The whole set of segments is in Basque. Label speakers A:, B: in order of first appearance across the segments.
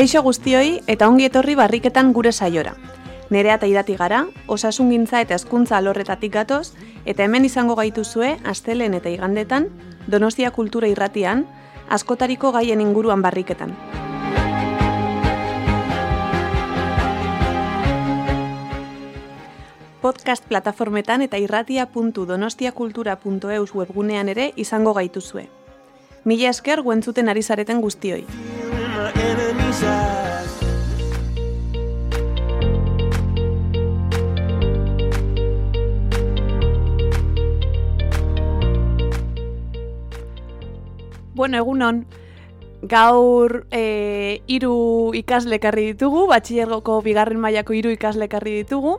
A: Kaixo guztioi eta ongi etorri barriketan gure saiora. Nerea eta irati gara, osasungintza eta hezkuntza alorretatik gatoz, eta hemen izango gaituzue astelen eta igandetan, Donostia Kultura Irratian, askotariko gaien inguruan barriketan. Podcast plataformetan eta irratia.donostiakultura.eus webgunean ere izango gaituzue. Mila esker guentzuten ari zareten guztioi. Bueno, egunon, gaur e, iru ikaslekarri ditugu, batxillergoko bigarren mailako hiru ikaslekarri ditugu,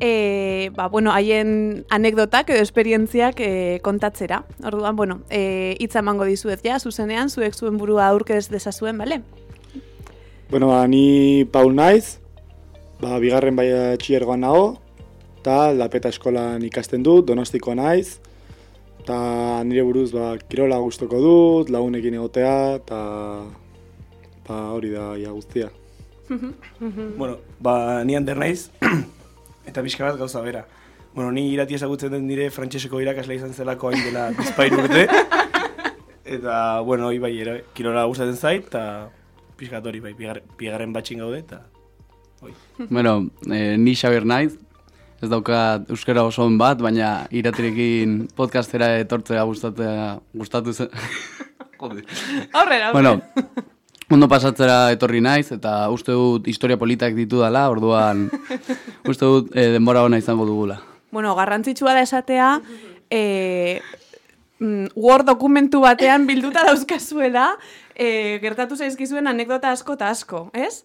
A: e, ba, bueno, haien anekdotak edo esperientziak e, kontatzera. Orduan, bueno, e, hitza emango dizuet ja, zuzenean, zuek zuen burua aurkez dezazuen, bale?
B: Bueno, ba, ni Paul naiz, ba, bigarren bai txiergoan nago, eta lapeta eskolan ikasten dut, donostiko naiz, eta nire buruz ba, kirola gustoko dut, lagunekin egotea, eta ba, hori da ia guztia.
C: bueno, ba, ni ander naiz, eta pixka bat gauza bera. Bueno, ni irati ezagutzen den dire frantseseko irakasle izan zelako hain dela bizpain urte. eta, bueno, hoi bai, kirola gustatzen zait, eta pixka hori bai, bigar, bigarren batxin gaude, eta hoi.
D: Bueno, eh, ni Xabier naiz, ez daukat euskara oso on bat, baina iratirekin podcastera etortzea gustatzea gustatu zen. Jode.
A: Aurrera, aurrera.
D: Bueno, ondo pasatzera etorri naiz eta uste dut historia politak ditu dela, orduan uste dut eh, denbora ona izango dugula.
A: Bueno, garrantzitsua da esatea, e, mm, Word dokumentu batean bilduta dauzkazuela, e, gertatu zaizkizuen anekdota asko eta asko, ez?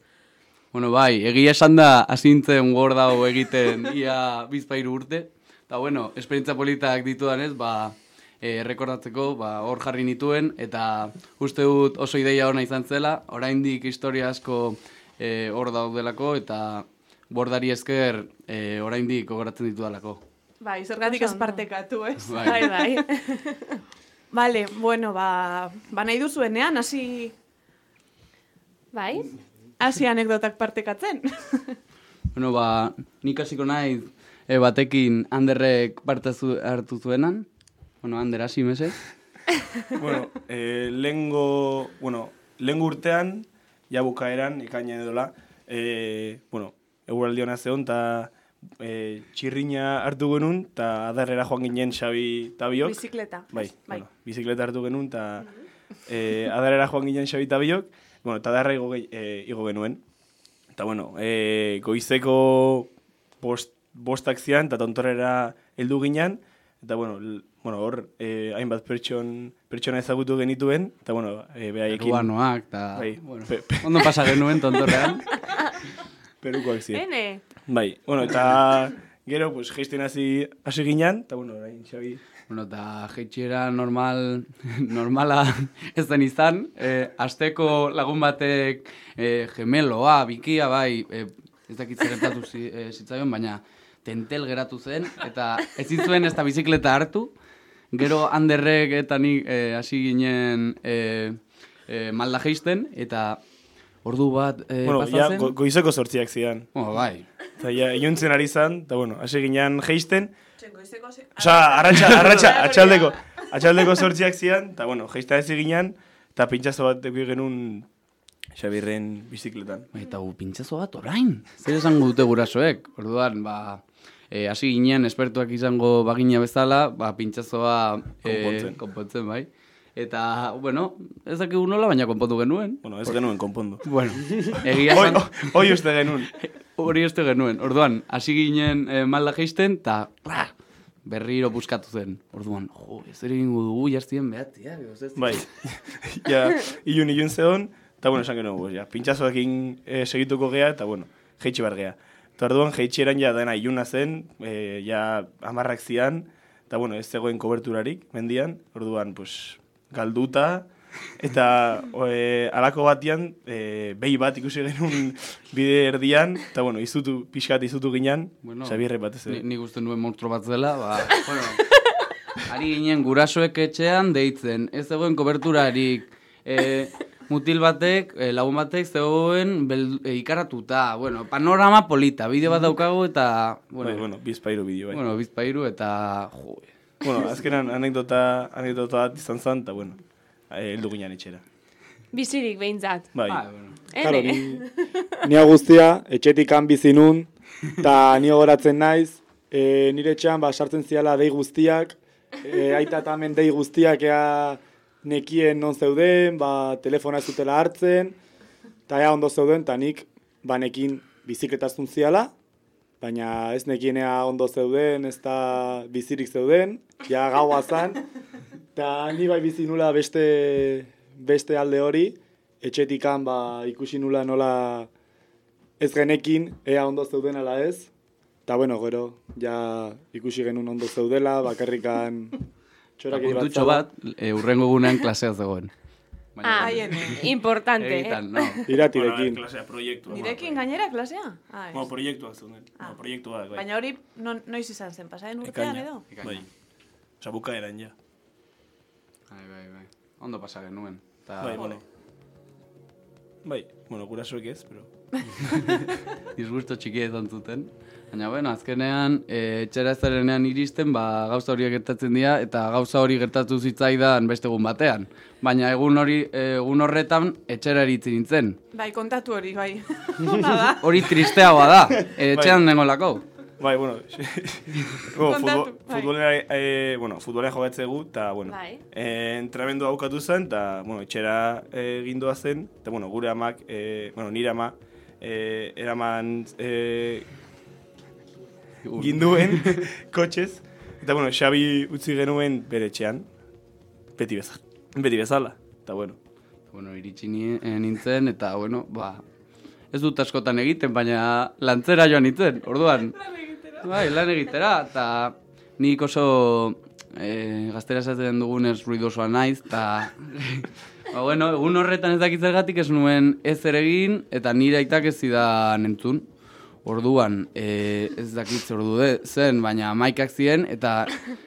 D: Bueno, bai, egia esan da asintzen Word hau egiten ia bizpairu urte. Eta bueno, esperientza politak ditudanez, ba, e, rekordatzeko, ba, hor jarri nituen, eta uste dut oso ideia ona izan zela, oraindik historia asko e, hor daudelako, eta bordari esker e, oraindik gogoratzen ditudalako.
A: Bai, zergatik ez partekatu, ez?
D: Bai.
A: Bai, bai. Vale, bueno, ba, ba nahi duzuenean, hasi
E: Bai?
A: hasi anekdotak partekatzen.
D: Bueno, ba, nik hasiko naiz e, batekin Anderrek parte zu, hartu zuenan. Bueno, Ander, hasi mesez.
C: bueno, eh, lengo, bueno, lengo urtean, ja bukaeran, ikaina edola, eh, bueno, eguraldi hona zeon, eta eh, txirrina hartu genuen, eta adarrera joan ginen Xabi eta biok.
A: Bizikleta.
C: Bai,
A: bai.
C: Bueno, bizikleta hartu genuen, eta eh, adarrera joan ginen Xabi eta biok, bueno, eta adarra igo, eh, igo genuen. Eta, bueno, eh, goizeko bost, bostak zian, eta tontorrera heldu ginen, eta, bueno, l- bueno, hor, eh, hainbat pertson, pertsona ezagutu genituen, eta, bueno, eh, behaiekin...
D: Peruanoak, eta...
C: Bai,
D: bueno,
C: pe- pe-
D: ondo pasa genuen tontorrean.
C: Perukoak ziren.
A: Ene,
C: Bai, bueno, eta gero, pues, geisten hasi, hasi ginen, eta, bueno, orain, Xabi,
D: Bueno, eta jeitxiera normal, normala ez den izan. E, asteko lagun batek e, gemeloa, bikia, bai, e, ez dakit zer gertatu zi, e, zitzaion, baina tentel geratu zen, eta ez zuen ez da bizikleta hartu. Gero handerrek eta nik e, hasi ginen e, e, malda jeisten, eta ordu bat e,
C: bueno, ja,
D: pasatzen.
C: go, goizeko sortziak zidan.
D: Bueno, bai,
C: Eta ja, iluntzen ari zan, eta, bueno, hasi ginen geisten,
A: txengoizeko ze...
C: Osa, arratxa, arratxa, atxaldeko, atxaldeko sortziak zian, eta, bueno, geista ez ginen, eta pintxazo bat eduki genuen Xabirren bizikletan.
D: Bai, Eta gu pintxazo bat orain. Zer esango dute gurasoek? Orduan, ba, e, hasi ginen espertuak izango bagina bezala, ba, pintxazoa e,
C: Konpontzen.
D: konpontzen, bai. Eta, bueno, ez dakigu nola, baina konpontu genuen.
C: Bueno, ez genuen konpondu.
D: Bueno, egia esan,
C: hoi uste genuen.
D: hori uste genuen. Orduan, hasi ginen e, malda geisten, eta berriro buskatu zen. Orduan, jo, ez ere egingo dugu, jaztien behatia.
C: Bai, ja, ilun ilun zehon, eta, bueno, esan genuen, ja, pintxazoekin eh, segituko gea, eta, bueno, jeitsi bar gea. Eta orduan, jeitxeran ja dena iluna zen, eh, ja amarrak zian, eta, bueno, ez zegoen koberturarik, mendian, orduan, pues, galduta, eta e, alako batian, e, behi bat ikusi genuen bide erdian, eta, bueno, izutu, pixkat izutu ginen,
D: Bueno,
C: Xabierre batez
D: Ni,
C: ere.
D: nik uste nuen monstro bat zela, ba, bueno, ari ginen gurasoek etxean deitzen, ez zegoen koberturarik, e, mutil batek, eh, lagun batek zegoen bel, eh, ikaratuta, bueno, panorama polita, bideo bat daukagu eta,
C: Bueno,
D: bueno,
C: bai, bueno, bizpairu bideo, bai. Bueno,
D: bueno bizpairu eta, jo,
C: bueno azkenan anekdota, anekdota bat izan zen, eta bueno, eh, heldu ginen etxera.
E: Bizirik behintzat.
C: Bai,
D: ah, bueno.
B: Claro, ni, ni guztia, etxetik han bizi nun, eta ni goratzen naiz, e, nire etxean ba, sartzen ziala dei guztiak, e, aita eta hemen dei guztiak ea nekien non zeuden, ba, telefona ez dutela hartzen, eta ea ondo zeuden, eta nik ba, nekin bizikletazun ziala, baina ez nekien ea ondo zeuden, ez da bizirik zeuden, ja gaua zan, eta ni bai bizi nula beste, beste alde hori, etxetikan ba, ikusi nula nola ez genekin, ea ondo zeuden ala ez. Eta bueno, gero, ja ikusi genuen ondo zeudela, bakarrikan txorak
D: bat, e, urrengo gunean klasea zegoen.
E: Ah,
A: Haien, eh.
E: importante, eh?
D: Egitan, no.
B: Iratirekin.
C: klasea, proiektua.
A: Nirekin gainera klasea? Ah, ez.
C: Bueno, proiektua zeuden. Bueno, proiektua, bai.
A: Baina hori non, noiz izan zen, pasaren urtean
C: Ekaina.
A: edo?
C: Bai. Osa, bukaeran, ja.
D: Bai, bai, bai. Ondo pasa genuen. Ta,
C: Bai, bueno. Bai, bueno, gurasoek ez, pero...
D: disgusto txikia izan zuten. Baina, bueno, azkenean, e, etxera ez zarenean iristen, ba, gauza horiek gertatzen dira, eta gauza hori gertatu zitzaidan beste egun batean. Baina egun hori, egun horretan, etxera eritzen nintzen.
A: Bai, kontatu hori, bai.
D: Hori tristeagoa da, e, etxean nengolako.
C: Bai, bueno, bueno
A: Kontatu,
C: futbol,
A: bai.
C: futbolera, eh, bueno, futbolera jogatzegu, eta, bueno,
E: Bai.
C: eh, entrenamendu haukatu zen, eta, bueno, etxera eh, gindoa zen, eta, bueno, gure amak, eh, bueno, nire ama, eh, eraman eh, ginduen kotxez, eta, bueno, Xabi utzi genuen bere etxean, beti bezala, beti bezala, eta, bueno,
D: Bueno, iritsi ni- eh, nintzen, eta, bueno, ba, ez dut askotan egiten, baina lantzera joan nintzen, orduan. Bai, lan egitera, eta nik oso e, gaztera esaten dugunez ruidosoa naiz, eta... ba, bueno, egun horretan ez dakit zergatik ez nuen ez ere egin, eta nire aitak ez zidan entzun. Orduan, e, ez dakit zer ordu de- zen, baina maikak ziren, eta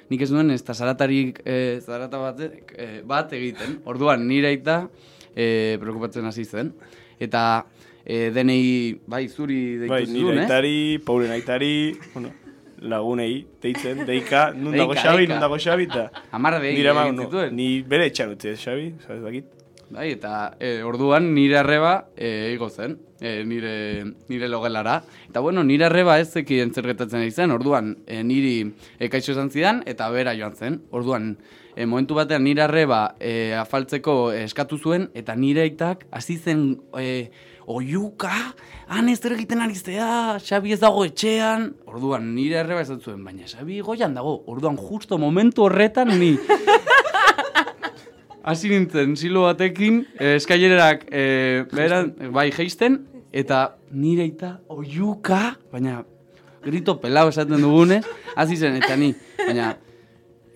D: nik ez nuen ez da zaratarik, e, zarata bat, e, bat egiten. Orduan, nire aita e, preokupatzen hasi zen. Eta e, denei, bai, zuri deitu
C: bai, nire
D: eh?
C: aitari, Paulen aitari, bueno, lagunei, deitzen, deika, nun dago Xabi, nun dago Xabi, eta...
D: Hamar dei
C: Nire ama,
D: egin
C: no,
D: zituen.
C: ni bere etxan utzi, ez, Xabi, sabes dakit?
D: Bai, eta e, orduan nire arreba e, igo zen, e, nire, nire logelara. Eta bueno, nire arreba ez zekien zer gertatzen zen, orduan e, niri e, kaixo esan zidan eta bera joan zen. Orduan, e, momentu batean nire arreba e, afaltzeko eskatu zuen eta nire aitak hasi zen e, oiuka, han ez zer egiten ari zea, Xabi ez dago etxean. Orduan, nire arreba esan zuen, baina Xabi goian dago. Orduan, justo momentu horretan ni hasi nintzen silo batekin, eh, eskailerak eh, beran, bai geisten, eta nire eta oiuka, baina grito pelau esaten dugunez, hasi zen, eta ni, baina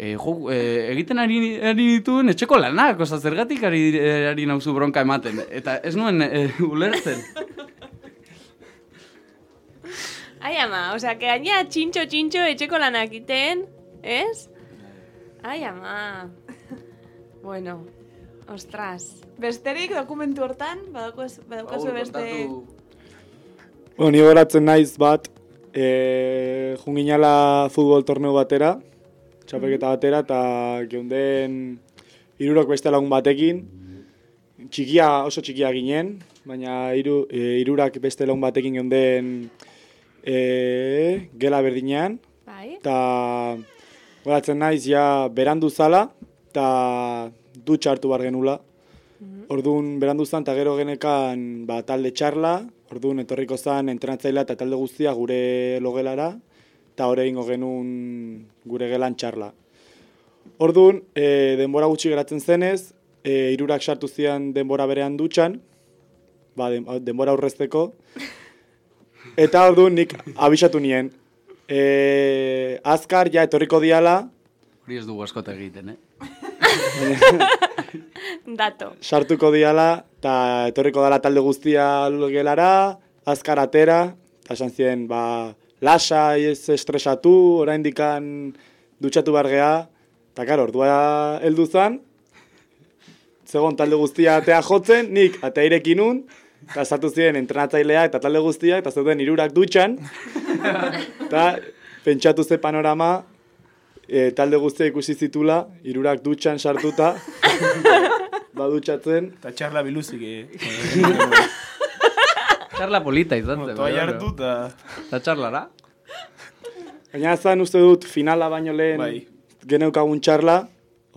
D: eh, jo, eh, egiten ari, ari dituen etxeko lanak, oza, zergatik ari, eh, ari nauzu bronka ematen, eta ez nuen eh, ulertzen.
E: Ai, ama, osea, que gaina txintxo, txintxo etxeko lanak iten, ez? Ai, ama. Bueno, ostras.
A: Besterik dokumentu hortan, badaukaz, badaukazu beste...
B: Bueno, ni naiz bat, e, junginala futbol torneo batera, txapelketa batera, eta geunden irurok beste lagun batekin, txikia, oso txikia ginen, baina hiru e, hirurak beste lagun batekin geunden e, gela berdinean,
E: Bai?
B: eta goratzen naiz ja berandu zala, eta dutxa hartu bar genula. Orduan berandu zan, eta gero genekan ba, talde txarla, orduan etorriko zan entrenatzailea eta talde guztia gure logelara, eta hori egingo genuen gure gelan txarla. Orduan, e, denbora gutxi geratzen zenez, e, irurak sartu zian denbora berean dutxan, ba, den, denbora aurrezteko, eta orduan nik abisatu nien. E, azkar ja etorriko diala,
D: Hori ez dugu askota egiten, eh?
E: Dato.
B: sartuko diala, eta etorriko dala talde guztia gelara, azkar atera, eta esan ziren, ba, lasa, ez estresatu, orain dikan dutxatu behar geha, eta karo, ordua heldu zan, zegoen talde guztia atea jotzen, nik atea irekin nun, eta sartu ziren entrenatzailea eta talde guztia, eta zeuden irurak dutxan, eta pentsatu ze panorama, e, talde guztia ikusi zitula, irurak dutxan sartuta, badutxatzen,
C: Eta txarla biluzik, eh.
D: Charla polita izan zen.
C: Toa
D: bueno.
C: jartu eta...
D: Txarlara?
B: Baina zan uste dut finala baino lehen
C: Bai.
B: geneukagun txarla,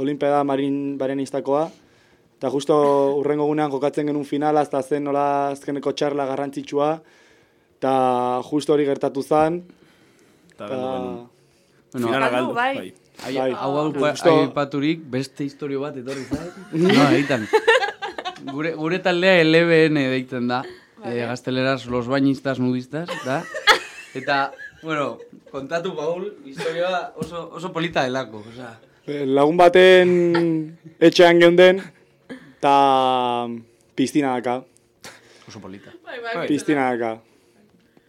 B: Olimpiada marin barenistakoa, eta justo urrengo gunean jokatzen genuen finala, eta zen nola azkeneko txarla garrantzitsua, eta justo hori gertatu zen,
C: Eta genuen.
D: Bueno,
C: Finala
E: galdu, bai.
C: bai.
D: Ai,
B: Bai.
D: hau hau
B: Justo-
D: aipaturik beste historio bat etorri zait. no, egiten. Gure, gure taldea LBN deitzen da. Eh, gazteleraz los bañistas nudistas, da? Eta, bueno, kontatu Paul, historioa oso, oso polita delako, osea.
B: eh, lagun baten etxean geunden, eta piztina daka,
D: Oso polita.
C: Bai.
B: piztina daka.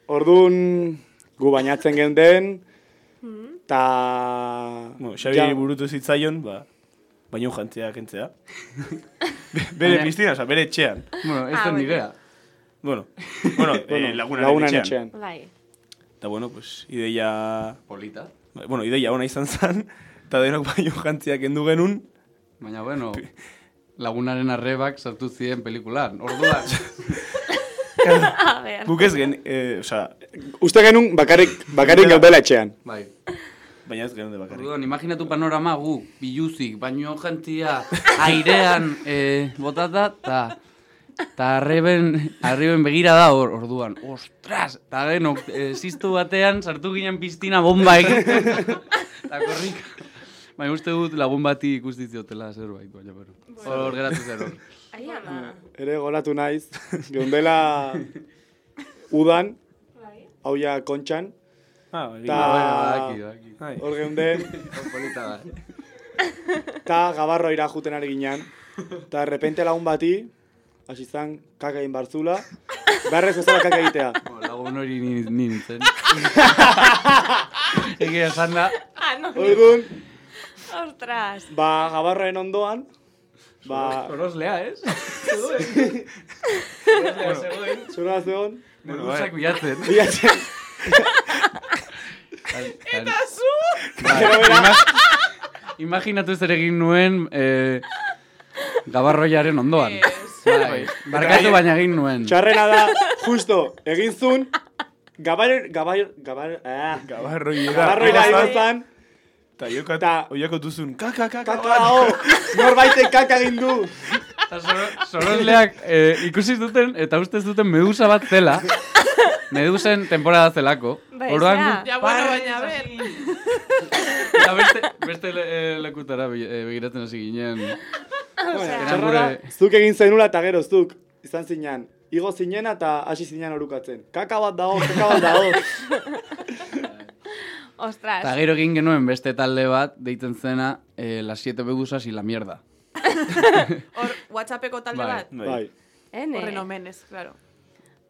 B: Orduan, gu bainatzen geunden, eta...
C: Bueno, Xabi
B: ja-
C: burutu zitzaion, ba, baino jantzea kentzea. Be- bere piztina, oza, bere etxean.
D: Bueno, ez
E: Ah,
D: zen
E: bueno.
D: nirea.
C: Bueno, bueno,
B: Bueno,
C: eh, lagunaren
B: lagunaren
C: etxean.
B: etxean.
E: Bai.
C: Eta bueno, pues, ideia...
D: Polita.
C: Bueno, ideia ona izan zen, eta denok baino jantziak endu genuen,
D: Baina, bueno, lagunaren arrebak sartu ziren pelikulan. Orduan,
E: A ver.
C: guk ez gen, eh, oza,
B: Uste genuen bakarrik, bakarrik geudela etxean.
D: bai.
C: baina ez genuen de bakarrik.
D: Orduan, imaginatu panorama gu, biluzik, baino jantzia airean eh, botata, eta ta arreben, arreben begira da or, orduan. Ostras! Eta genok, eh, ziztu batean, sartu ginen piztina bomba egiten. Eta korrik. Baina uste dut lagun bati ikusti ziotela zerbait, baina, bueno. Hor geratu zer hor.
E: Ai, ama.
B: Ere goratu naiz, geundela udan,
E: Bai.
B: hau ja kontxan,
C: Ah, bai.
B: Ta-.
C: Bai.
B: hor geunden, eta gabarro juten ari ginen. Eta repente lagun bati, hasi zan kaka egin barzula, beharrez bezala kaka egitea.
D: Lagun hori ni, ni nintzen. Egia esan da,
E: Ah, no.
B: Orduan,
E: Ostras.
B: ba, gabarroen ondoan, ba,
D: Soroslea, ez? Zegoen.
B: zura zegoen,
C: Bueno,
D: Meduzak
C: bai.
D: bilatzen.
B: bilatzen,
D: Eta zu! Imaginatu zer egin nuen eh, gabarroiaren ondoan. Bai, barkatu baina egin nuen.
B: txarrena da, justo, egin zun, gabar, gabar, gabar, ah, gabarroira
C: Gabarroi-
B: izan zan,
C: Eta jokat,
B: Ta-
C: oiako duzun, kaka, kaka,
B: kaka hau, norbaitek kaka egin du.
D: Sorosleak eh, ikusi zuten eta uste zuten medusa bat zela. Medusen temporada zelako.
E: Bai,
D: Orduan
A: Ja, bueno, baina, ber.
D: Eta beste, beste le, eh, lekutara eh, begiratzen hasi ginen.
E: Osea,
B: zuk egin zenula eta gero zuk, izan zinean, igo zinena eta hasi zinean orukatzen. Kaka bat dago, kaka bat dago.
E: Ostras.
D: Eta gero egin genuen beste talde bat, deitzen zena, eh, las siete medusas y la mierda.
A: Hor, WhatsAppeko talde
D: Bai.
A: bat.
C: Bai.
A: Horren omenez, claro.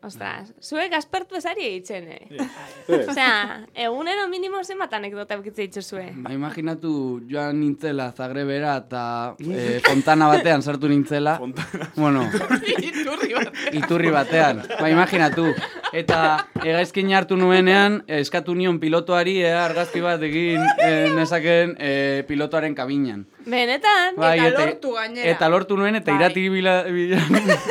E: Ostras. Zuek aspertu ezari eitzen, eh?
B: Ez.
E: Osea, egunero minimo zenbat anekdota bukitze dituzue.
D: Ba, imaginatu joan nintzela Zagrebera eta eh, fontana batean sartu nintzela.
C: Fontana.
D: Bueno,
A: Iturri bat.
D: iturri batean. Ba, imaginatu. Eta egaizkin hartu nuenean, eskatu nion pilotoari eh, argazki bat egin eh, nezaken eh, pilotoaren kabinan.
E: Benetan?
D: Bai,
A: Eta lortu gainera.
D: Eta lortu nuen, eta
A: Bai.
D: irati bila, bila,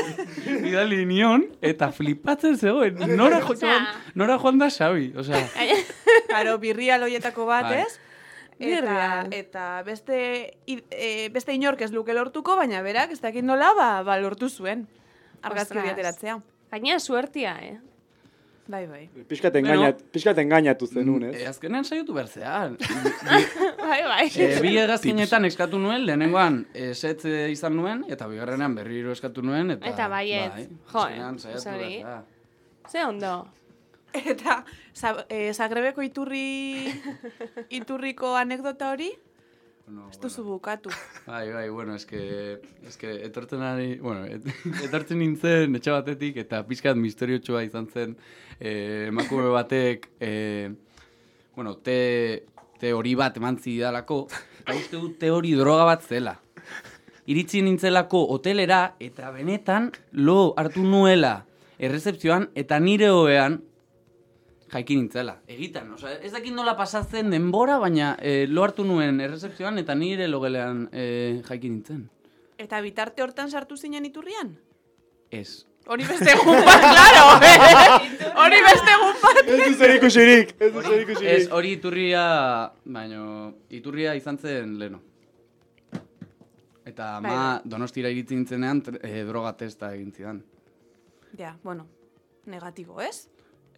D: bidali nion, eta flipatzen zegoen. Nora, jo,
E: Osea.
D: nora joan da Xabi, osea.
A: Karo, birria loietako bat,
D: Bai.
A: ez? Eta, eta beste, e, beste inork ez luke lortuko, baina berak ez dakit nola, ba, ba lortu zuen. Argazki ateratzea.
E: Gaina suertia, eh?
A: Bai, bai.
B: Piskat engainat, piskat engainatu zenun, ez?
D: E, azkenean saiotu bertzean.
E: Bai, bai.
D: E, bi egazkinetan eskatu nuen, lehenengoan esetz eh, izan nuen, eta bigarrenean berriro eskatu nuen, eta...
E: Eta baietz.
D: Bai,
E: Jo,
D: azkenean
E: eh,
D: saiatu
E: sorry.
D: bertzea.
E: Ze ondo.
A: Eta za, e, Zagrebeko iturri iturriko anekdota hori,
D: Bueno,
A: ez duzu bukatu.
D: Bai, bai, bueno, eske, eske etortzen ari, bueno, et, etortzen nintzen etxe batetik eta pixkat misteriotxoa izan zen eh, emakume batek, eh, bueno, te, te hori bat eman zidalako, eta uste dut te hori droga bat zela. iritsi nintzelako hotelera, eta benetan lo hartu nuela errezepzioan, eta nire hoean jaiki nintzela. Egitan, osea, ez dakit nola pasatzen denbora, baina eh, lo hartu nuen errezepzioan, eta nire logelean eh, jaiki nintzen.
A: Eta bitarte hortan sartu zinen iturrian?
D: Ez.
A: Hori beste egun bat, klaro! eh? Hori beste egun bat!
B: Ez du zer ikusirik, ez du zer
D: Ez,
B: ikusirik.
D: hori iturria, baino, iturria izan zen leno. Eta ama donostira iritzi nintzenean eh, droga testa egin zidan.
A: Ja, bueno, negatibo, ez?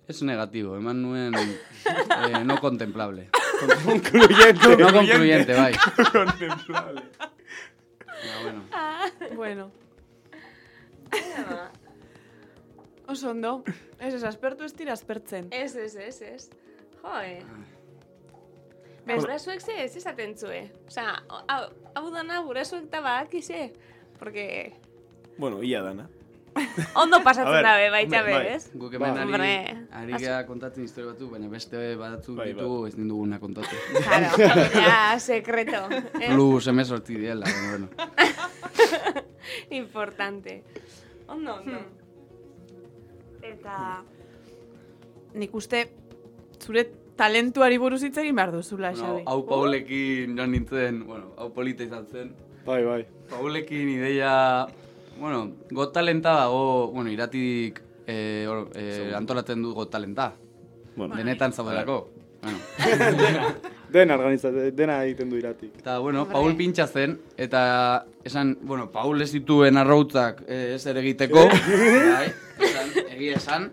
D: Ez negatibo, eman nuen eh, no contemplable.
B: Concluyente.
D: No concluyente, bai.
C: Contemplable.
D: Ja, bueno.
A: Bueno. Oso ondo. Ez ez, aspertu ez dira aspertzen.
E: Ez, ez, ez, ez. Jo, eh. Ba, gurasoek ze ez esaten zue. Osa, hau, dana gurasoek da badakize. Porque
C: Bueno, ia dana.
E: ondo pasatzen dabe, baita
C: bai,
E: be, ez?
D: Guk hemen ari, ari gara kontatzen historia batzuk, baina beste batzuk
C: Bai, bai.
D: ditugu ez duguna kontatu.
E: Claro, ja, sekreto. Eh?
D: Plus emezortzi diela, baina bueno.
E: Importante. Ondo, ondo.
A: Eta nik uste zure talentuari buruz hitz egin behar duzula,
D: bueno
A: Xabi.
D: hau Paulekin joan nintzen, bueno, hau polita izan zen.
B: Bai, bai.
D: Paulekin ideia, bueno, got talenta dago, bueno, iratik eh, or, eh, antolatzen du got talenta.
C: Bueno,
D: Denetan zaudelako. Bueno.
B: Dena organizate, dena egiten du iratik.
D: Eta, bueno,
E: Hombre.
D: Paul pintxa zen, eta esan, bueno, Paul ez dituen arrautzak eh, ez ere egiteko, bai, esan, egia esan,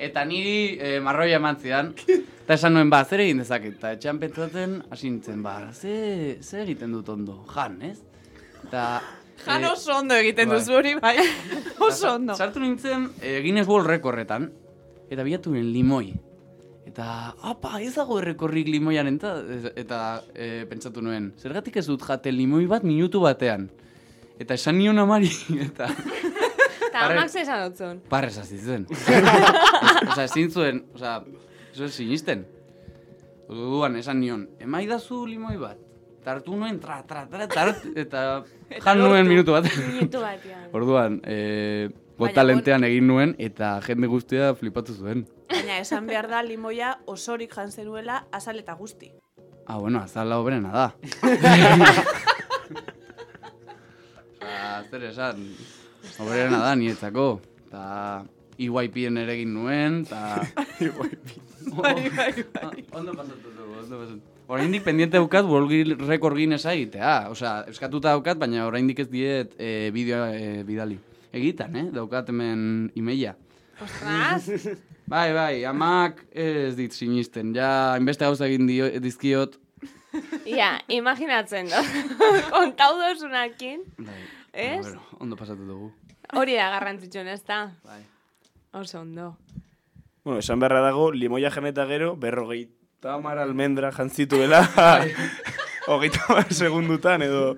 D: eta niri eh, marroia eman zidan, eta esan nuen, ba, zer egin dezaket, eta etxean pentsatzen, hasi nintzen, ba, ze, ze egiten dut ondo, jan, ez? Eta...
A: Jan
D: eh,
A: oso ondo egiten
D: bai.
A: duzu hori, bai. oso ondo.
D: Sartu nintzen e, Guinness World Recordretan, eta bilatu nuen limoi. Eta, apa, ez dago errekorrik limoiaren eta, eta e, pentsatu nuen, zergatik ez dut jate limoi bat minutu batean. Eta esan nion amari, eta
E: Eta amak ze esan dutzun.
D: parrez hasi zen. Osa, ezin zuen, osa, eso ez sinisten. Orduan esan nion, emaidazu limoi bat. Tartu nuen, tra, tra, tra, tra, eta jan nuen minutu bat.
E: Minutu batean.
D: Orduan, e,
A: Baina,
D: talentean egin nuen eta jende guztia flipatu zuen.
A: Baina esan behar da limoia osorik jan zenuela azal eta guzti.
D: Ah, bueno, azala obrena da. Osa, zer esan, obrena da nietzako. Eta EYPen ere egin nuen, eta...
A: Bai, bai, bai.
D: Ondo pasatu dugu, ondo pasatu. Oraindik pendiente daukat World Record Guinness egitea. Osea, eskatuta daukat, baina oraindik ez diet e, bideoa e, bidali. Egitan, eh? Daukat hemen imeia.
E: Ostras,
D: Bai, bai, amak ez dit sinisten. Ja, hainbeste gauza egin dio, dizkiot.
E: ja, imaginatzen do. Kontau dozunakin.
D: Bai.
E: Ez?
D: Bueno, ondo pasatu dugu.
E: Hori da garrantzitsuen, ez da?
D: Bai.
E: Oso ondo.
C: bueno, esan beharra dago, limoia janeta gero, berrogeita mar almendra jantzituela, hogeita mar segundutan, edo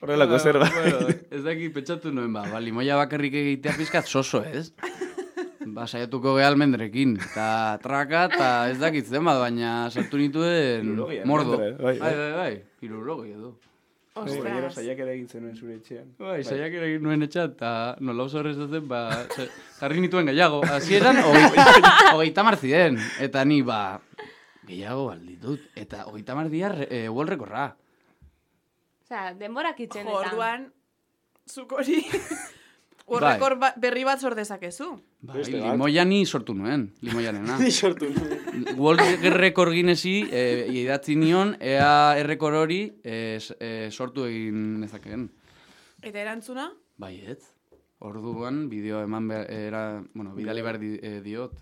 C: horrelako zer
D: Bueno, ez daki pentsatu nuen, ba, ba, limoia bakarrik egitea pizkat soso, ez? Ba, saiatuko geha almendrekin, eta traka, eta ez dakit zenbat, baina sartu nituen mordo.
C: bai,
D: bai,
C: bai.
D: bai, bai, hirurogei edo.
C: Gainera
E: Ostras.
C: saiak ere egin zenuen zure etxean.
D: Bai, saiak ere egin nuen etxat, eta nola oso horrez zen, ba, jarri nituen gehiago. Hasieran hogeita, hogeita mar ziren, eta ni, ba, gehiago balditut. Eta hogeita mar dia e, world recordra.
E: Osea, denborak itxen
A: Jo,
E: eta.
A: orduan, zuk hori
D: Bai.
A: urrekor ba, berri bat sor dezakezu.
D: Bai, limoia ni sortu nuen, limoianena.
B: Ni sortu nuen.
D: World Record Guinnesi e, idatzi nion, ea errekor hori e, s- e, sortu egin nezakeen.
A: Eta erantzuna?
D: Bai, ez? Orduan, bideo eman behar, era, bueno, bidali behar di, e, diot.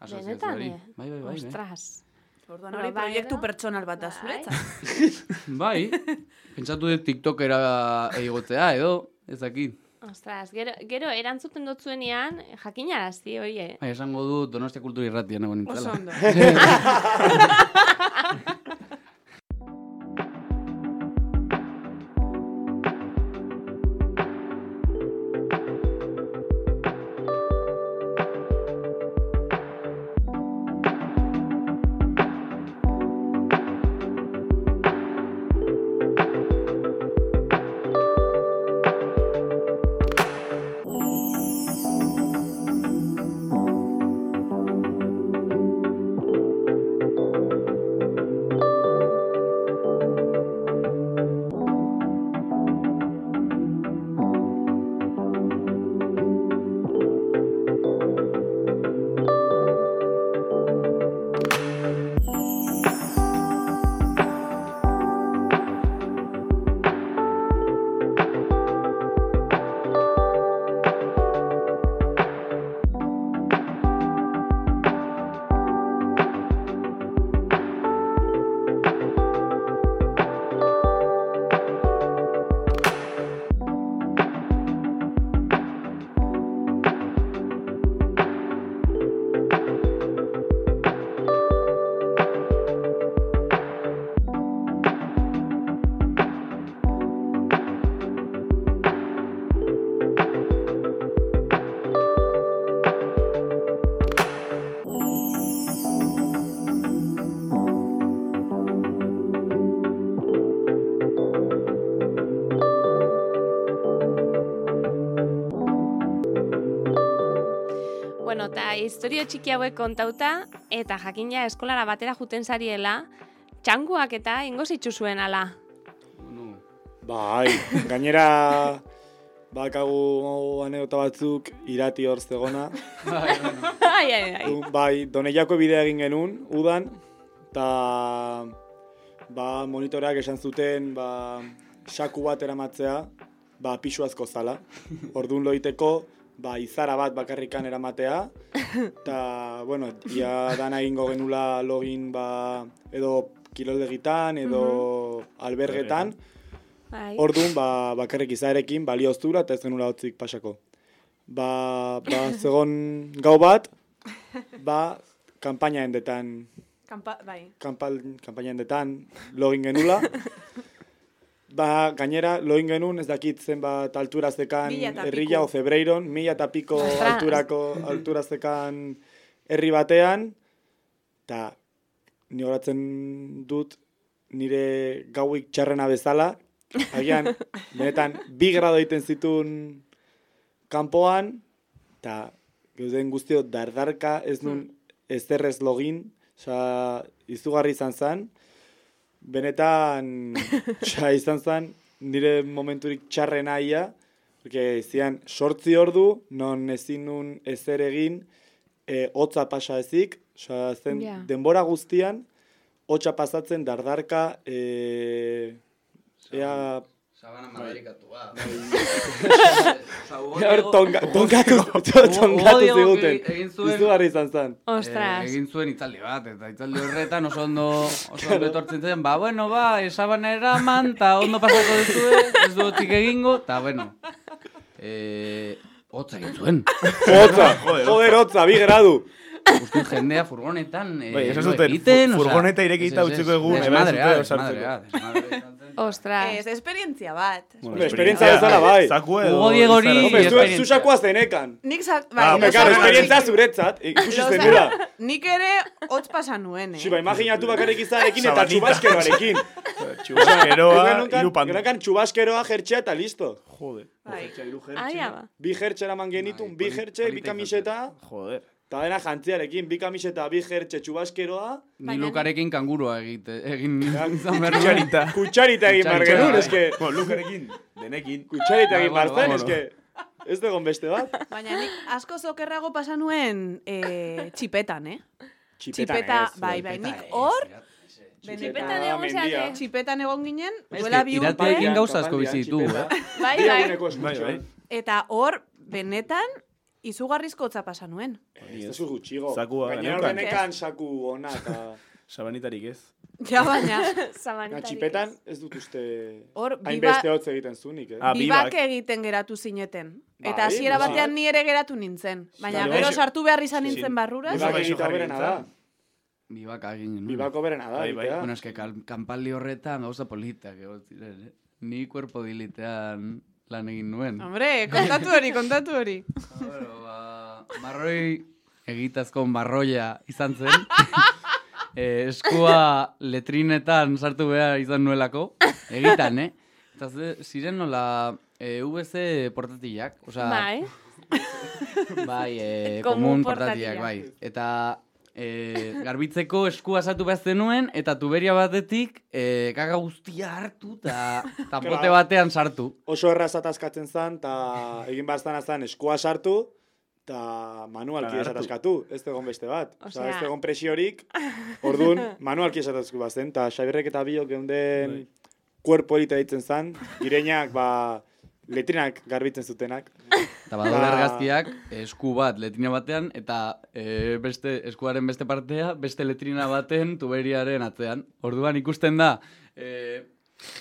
E: Benetan, eh?
D: Bai, bai, bai. bai.
E: Ostras.
A: Orduan hori
E: bai,
A: proiektu
E: edo?
A: pertsonal bat da
E: Bai.
A: zuretzat.
D: Bai, pentsatu dut TikTokera egotea edo, ez dakit.
E: Ostras, gero, gero erantzuten dut zuenean, jakinarazi, oie.
D: Bai, esango du Donostia Kultura Irratian egon
A: Oso
D: nintzela.
A: ondo.
E: historio txiki hauek kontauta, eta jakina eskolara batera juten zariela, txanguak eta ingo zuen ala.
D: Nu,
B: Bai, gainera bakagu anekdota batzuk irati hor zegona.
D: bai, bueno.
E: ai, ai, ai.
B: Du- Bai, doneiako bidea egin genuen, udan, eta ba, monitoreak esan zuten ba, saku bat eramatzea, ba, pisuazko zala. Orduan loiteko, ba, izara bat bakarrikan eramatea, eta, bueno, ia dana egingo genula login, ba, edo kiroldegitan, edo albergetan,
E: Bai.
B: Orduan, ba, bakarrik izarekin balioztura eta ez genula hotzik pasako. Ba, ba, zegon gau bat, ba, kanpaina endetan,
A: Kampa, bai.
B: kanpal, kanpaina endetan login genula. Ba, gainera, login genuen, ez dakit zenbat altura zekan
A: Mila eta
B: herrilla
A: piku.
B: o Febreiron, mila eta piko alturako altura zekan herri batean, eta ni horatzen dut nire gauik txarrena bezala, agian, benetan, bi grado egiten zituen kanpoan, eta geuden guztio dardarka ez nun ezerrez login, oza, izugarri izan zen, benetan, oza, izan zen, nire momenturik txarrena ia, porque zian sortzi ordu, non ezin nun ezer egin, e, hotza pasa ezik, oza, zen
E: Ja.
B: denbora guztian, hotza pasatzen dardarka, e, ea,
D: Sabana madarikatua.
B: ea tonga, tongatu, tongatu
D: Hugo
B: ziguten,
D: egin zuen-
B: izugarri izan zen.
E: Ostras.
D: Eh, egin zuen itzaldi bat, eta itzaldi horretan oso ondo, oso ondo etortzen zen, ba, bueno, ba, esabana eraman, eta ondo pasako duzue, ez du hotzik egingo, eta, bueno, eh, hotza egin zuen.
B: Hotza, joder, hotza, bi gradu.
D: Guzti jendea furgonetan, eh,
C: Bai, esan
D: lo
C: zuten,
D: egiten,
C: furgoneta irekita utziko egun,
D: Desmadrea, desmadrea, desmadrea.
E: Ostras.
A: Ez, esperientzia bat.
B: Hombre, esperientzia bezala bai.
C: Zakua edo...
D: Hugo.
B: Hombre, zu,
D: esperientzia.
B: zu sakoa zenekan.
A: Nik zak,
C: Ah,
A: bai, oso-
B: claro, esperientzia zuretzat, ikusi
A: Osa,
B: zenura.
A: Nik ere hotz pasa nuen, eh?
B: Si, ba, imaginatu bakarrik izarekin eta txubaskeroarekin.
C: Txubaskeroa, pandu.
B: Genukan txubaskeroa jertxea eta listo.
C: Joder,
A: Bai.
E: Ai, ama.
B: Bi jertxe eraman genitun, bi
D: poli-
B: jertxe, bi kamiseta,
C: joder.
B: Eta dena jantziarekin, bi kamiseta, bi jertxe txubaskeroa,
D: Ni lukarekin kangurua egite, egin izan.
C: Kutxarita.
B: kutxarita egin bar
D: Kutxarita,
B: genuen,
D: bai.
B: eske,
C: Bueno, lukarekin, denekin.
B: kutxarita
D: Bai,
B: egin bar
D: bueno,
B: zen,
C: bueno.
B: eske, ez dugun beste bat.
A: Baina nik asko zokerrago pasa nuen eh, txipetan, eh?
B: Txipetan
A: Txipeta,
B: ez,
A: bai, bai, nik hor,
E: Txipetan egon zeate.
A: txipetan egon ginen, duela bi urte,
D: irateekin gauza asko bizi ditugu, eh?
E: Bai, bai.
A: eta hor, benetan, izugarrizko hotza pasa nuen.
B: Ez da zu gutxigo.
C: Zakua
B: Gainera
C: geneukan.
B: horrenekan saku ona.
C: Sabanitarik ez.
A: Ja, baina,
B: Na,
E: Zabanitarik.
B: txipetan ez dut uste...
A: hor,
B: Hainbeste hotz egiten zunik, eh?
C: Ah,
A: bibak
C: bibak.
A: egiten geratu zineten.
B: Bai,
A: Eta hasiera
B: bai.
A: batean ni ere geratu nintzen. Baina
C: Bai,
A: gero
C: bai.
A: sartu behar izan nintzen barrura.
C: Bibak
B: Bibak egita
C: jarri
B: berena da.
D: Bibak egin genuen.
B: Bibako berena da,
C: Bai, bai.
D: Bueno, eske kanpaldi horretan gauza politak eh? Ni kuerpo dilitean lan egin nuen.
A: Hombre, kontatu hori, kontatu hori.
D: bueno, ba, marroi egitazko marroia izan zen. e, eskua letrinetan sartu behar izan nuelako. Egitan, eh? Eta ziren nola e, VC portatilak. Osea,
E: Bai.
D: bai, e,
E: Komun
D: komun
E: portatila.
D: portatilak, bai. Eta e, garbitzeko eskua sartu behar zenuen, eta tuberia batetik e, kaga guztia hartu, eta tapote batean sartu.
B: Oso erraz ataskatzen zan, eta egin baztana zan eskua sartu, eta manualki esataskatu, ez egon beste bat. Osea, ez egon presiorik, orduan manualki esatazku bazen, eta Xabirrek eta biok geunden
C: Bai.
B: kuerpo elita ditzen zan, gireinak, ba, letrinak garbitzen zutenak.
D: Eta badaude
B: Ba-
D: argazkiak esku bat letrina batean eta e, beste eskuaren beste partea beste letrina baten tuberiaren atzean. Orduan ikusten da e,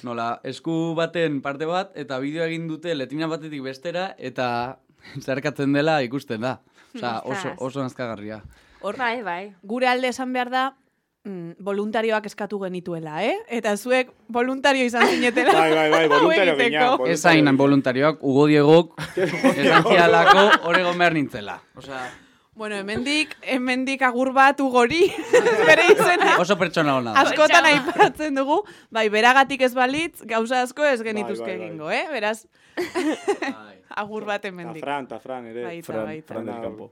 D: nola esku baten parte bat eta bideo egin dute letrina batetik bestera eta zerkatzen dela ikusten da. Osea, oso, oso nazkagarria.
A: Hor,
E: Bai, bai.
A: gure alde esan behar da, mm, voluntarioak eskatu genituela, eh? Eta zuek voluntario izan zinetela.
B: Bai, bai, bai, voluntario gina. voluntario
D: Ez hain
B: gina.
D: voluntarioak, Hugo Diegok esan zialako oregon behar nintzela. Osea,
A: Bueno, hemendik, hemendik agur bat ugori, bere izena.
D: oso pertsona hona.
A: Askotan aipatzen dugu, bai, beragatik ez balitz, gauza asko ez genituzke
B: bai, bai.
A: egingo, eh? Beraz,
D: Bai.
A: agur bat
B: Ta
A: hemendik.
B: Fran, ta Fran, ere.
A: Baita,
C: Fran,
A: baita.
C: Fran del Campo.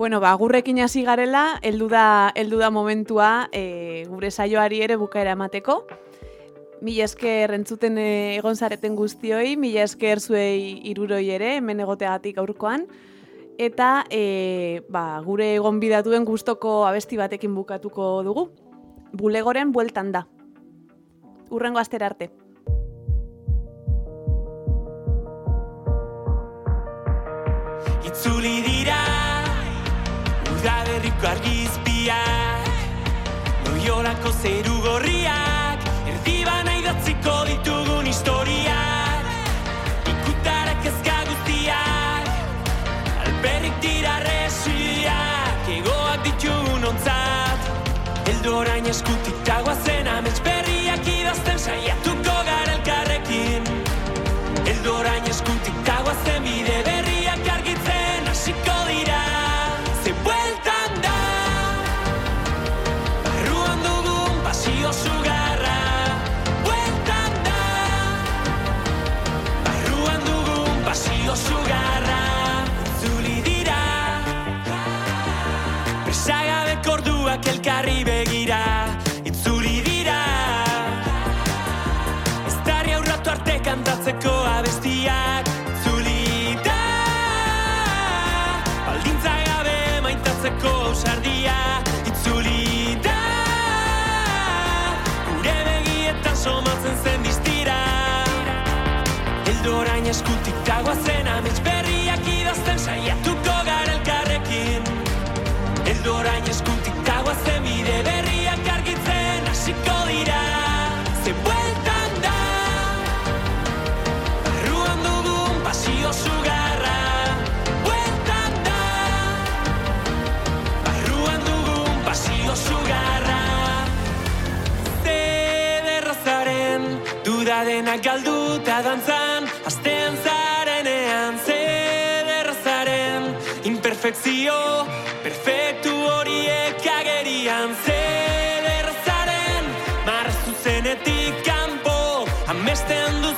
A: Bueno, ba, gurrekin hasi garela, heldu da, heldu da momentua e, gure saioari ere bukaera emateko. Mila esker entzuten eh, egon zareten guztioi, mila esker zuei iruroi ere, hemen egoteagatik aurkoan. Eta e, ba, gure egon bidatuen gustoko abesti batekin bukatuko dugu. Bulegoren bueltan da. Urrengo astera arte.
F: Itzuli Udaberriko argizpiak Loiolako zeru gorriak Erdibana idatziko ditugun historiak. Ikutarak ezka guztiak Alperrik dira resiak Egoak ditugun ontzat Eldo orain eskutik dagoazen amets berriak idazten saiatuko gara elkarrekin. Eldo orain eskutik dagoazen bide kantatzeko abestiak Itzuli da. Maintatzeko ausardia Itzuli da. Gure begietan somatzen zen distira Eldo orain eskutik dagoazen amets berriak idazten saiatuko gara elkarrekin. Eldo orain eskutik denak galduta dantzan Astean zarenean zederrazaren imperfekzio perfektu horiek agerian Zederrazaren marra zuzenetik kanpo amesten duzunean